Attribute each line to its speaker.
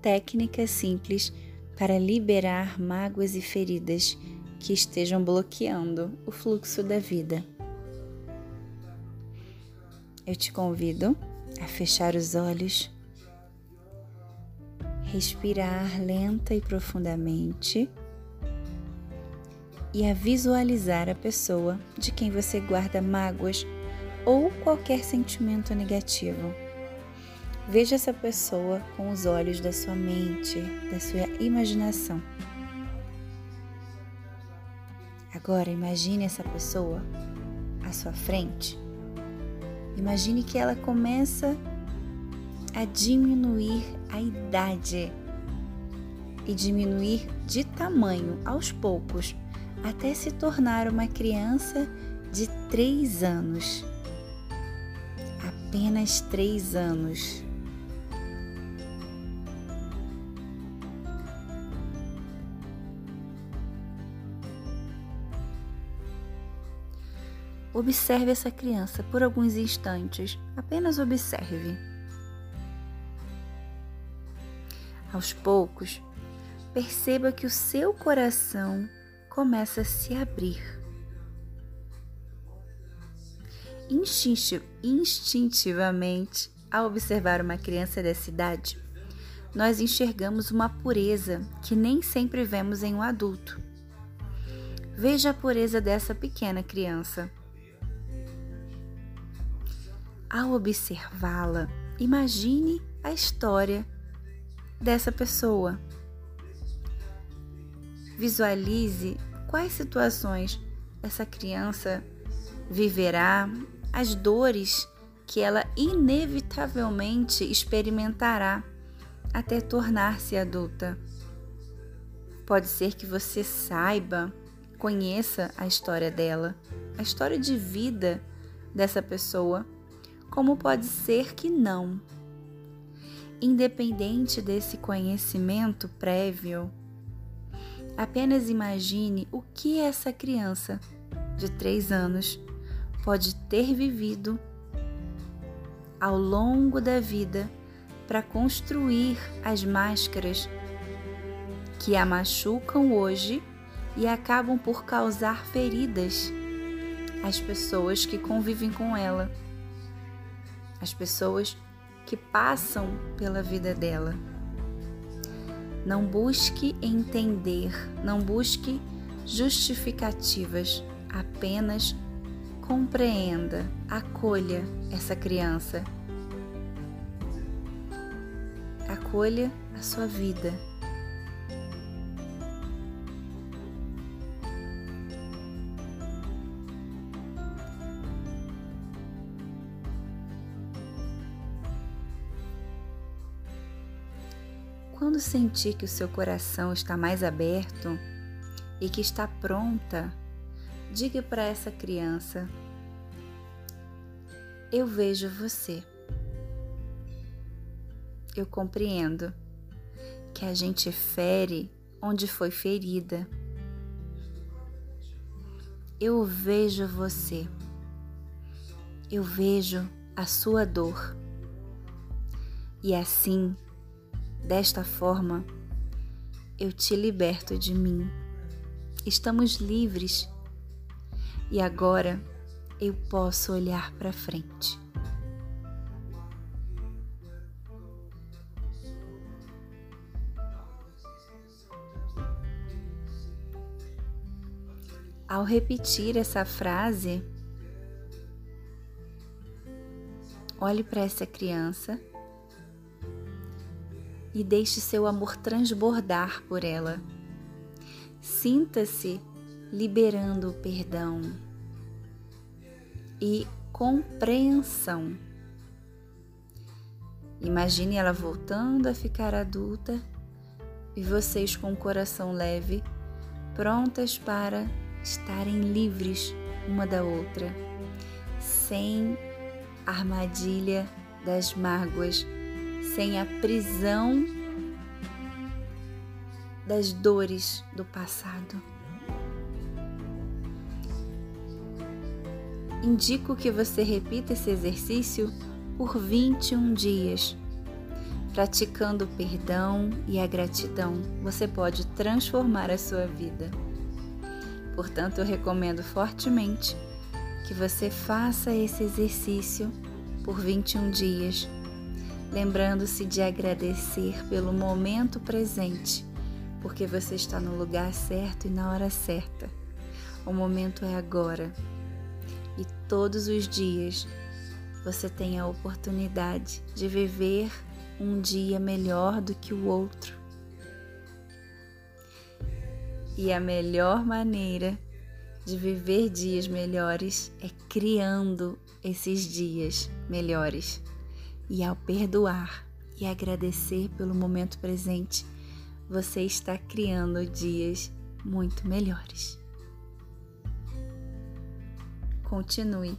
Speaker 1: técnica simples para liberar mágoas e feridas que estejam bloqueando o fluxo da vida. Eu te convido a fechar os olhos, respirar lenta e profundamente e a visualizar a pessoa de quem você guarda mágoas ou qualquer sentimento negativo. Veja essa pessoa com os olhos da sua mente, da sua imaginação. Agora imagine essa pessoa à sua frente. Imagine que ela começa a diminuir a idade e diminuir de tamanho aos poucos até se tornar uma criança de três anos. Apenas três anos. Observe essa criança por alguns instantes, apenas observe. Aos poucos, perceba que o seu coração começa a se abrir. Instintivamente, ao observar uma criança dessa idade, nós enxergamos uma pureza que nem sempre vemos em um adulto. Veja a pureza dessa pequena criança. Ao observá-la, imagine a história dessa pessoa. Visualize quais situações essa criança viverá, as dores que ela inevitavelmente experimentará até tornar-se adulta. Pode ser que você saiba, conheça a história dela, a história de vida dessa pessoa, como pode ser que não. Independente desse conhecimento prévio, Apenas imagine o que essa criança de três anos pode ter vivido ao longo da vida para construir as máscaras que a machucam hoje e acabam por causar feridas às pessoas que convivem com ela, às pessoas que passam pela vida dela. Não busque entender, não busque justificativas, apenas compreenda, acolha essa criança. Acolha a sua vida. Quando sentir que o seu coração está mais aberto e que está pronta, diga para essa criança: Eu vejo você. Eu compreendo que a gente fere onde foi ferida. Eu vejo você. Eu vejo a sua dor. E assim Desta forma, eu te liberto de mim. Estamos livres e agora eu posso olhar para frente. Ao repetir essa frase, olhe para essa criança e deixe seu amor transbordar por ela. Sinta-se liberando o perdão e compreensão. Imagine ela voltando a ficar adulta e vocês com o coração leve, prontas para estarem livres uma da outra, sem armadilha das mágoas sem a prisão das dores do passado. Indico que você repita esse exercício por 21 dias. Praticando o perdão e a gratidão, você pode transformar a sua vida. Portanto, eu recomendo fortemente que você faça esse exercício por 21 dias, lembrando-se de agradecer pelo momento presente, porque você está no lugar certo e na hora certa. O momento é agora. E todos os dias você tem a oportunidade de viver um dia melhor do que o outro. E a melhor maneira de viver dias melhores é criando esses dias melhores. E ao perdoar e agradecer pelo momento presente, você está criando dias muito melhores. Continue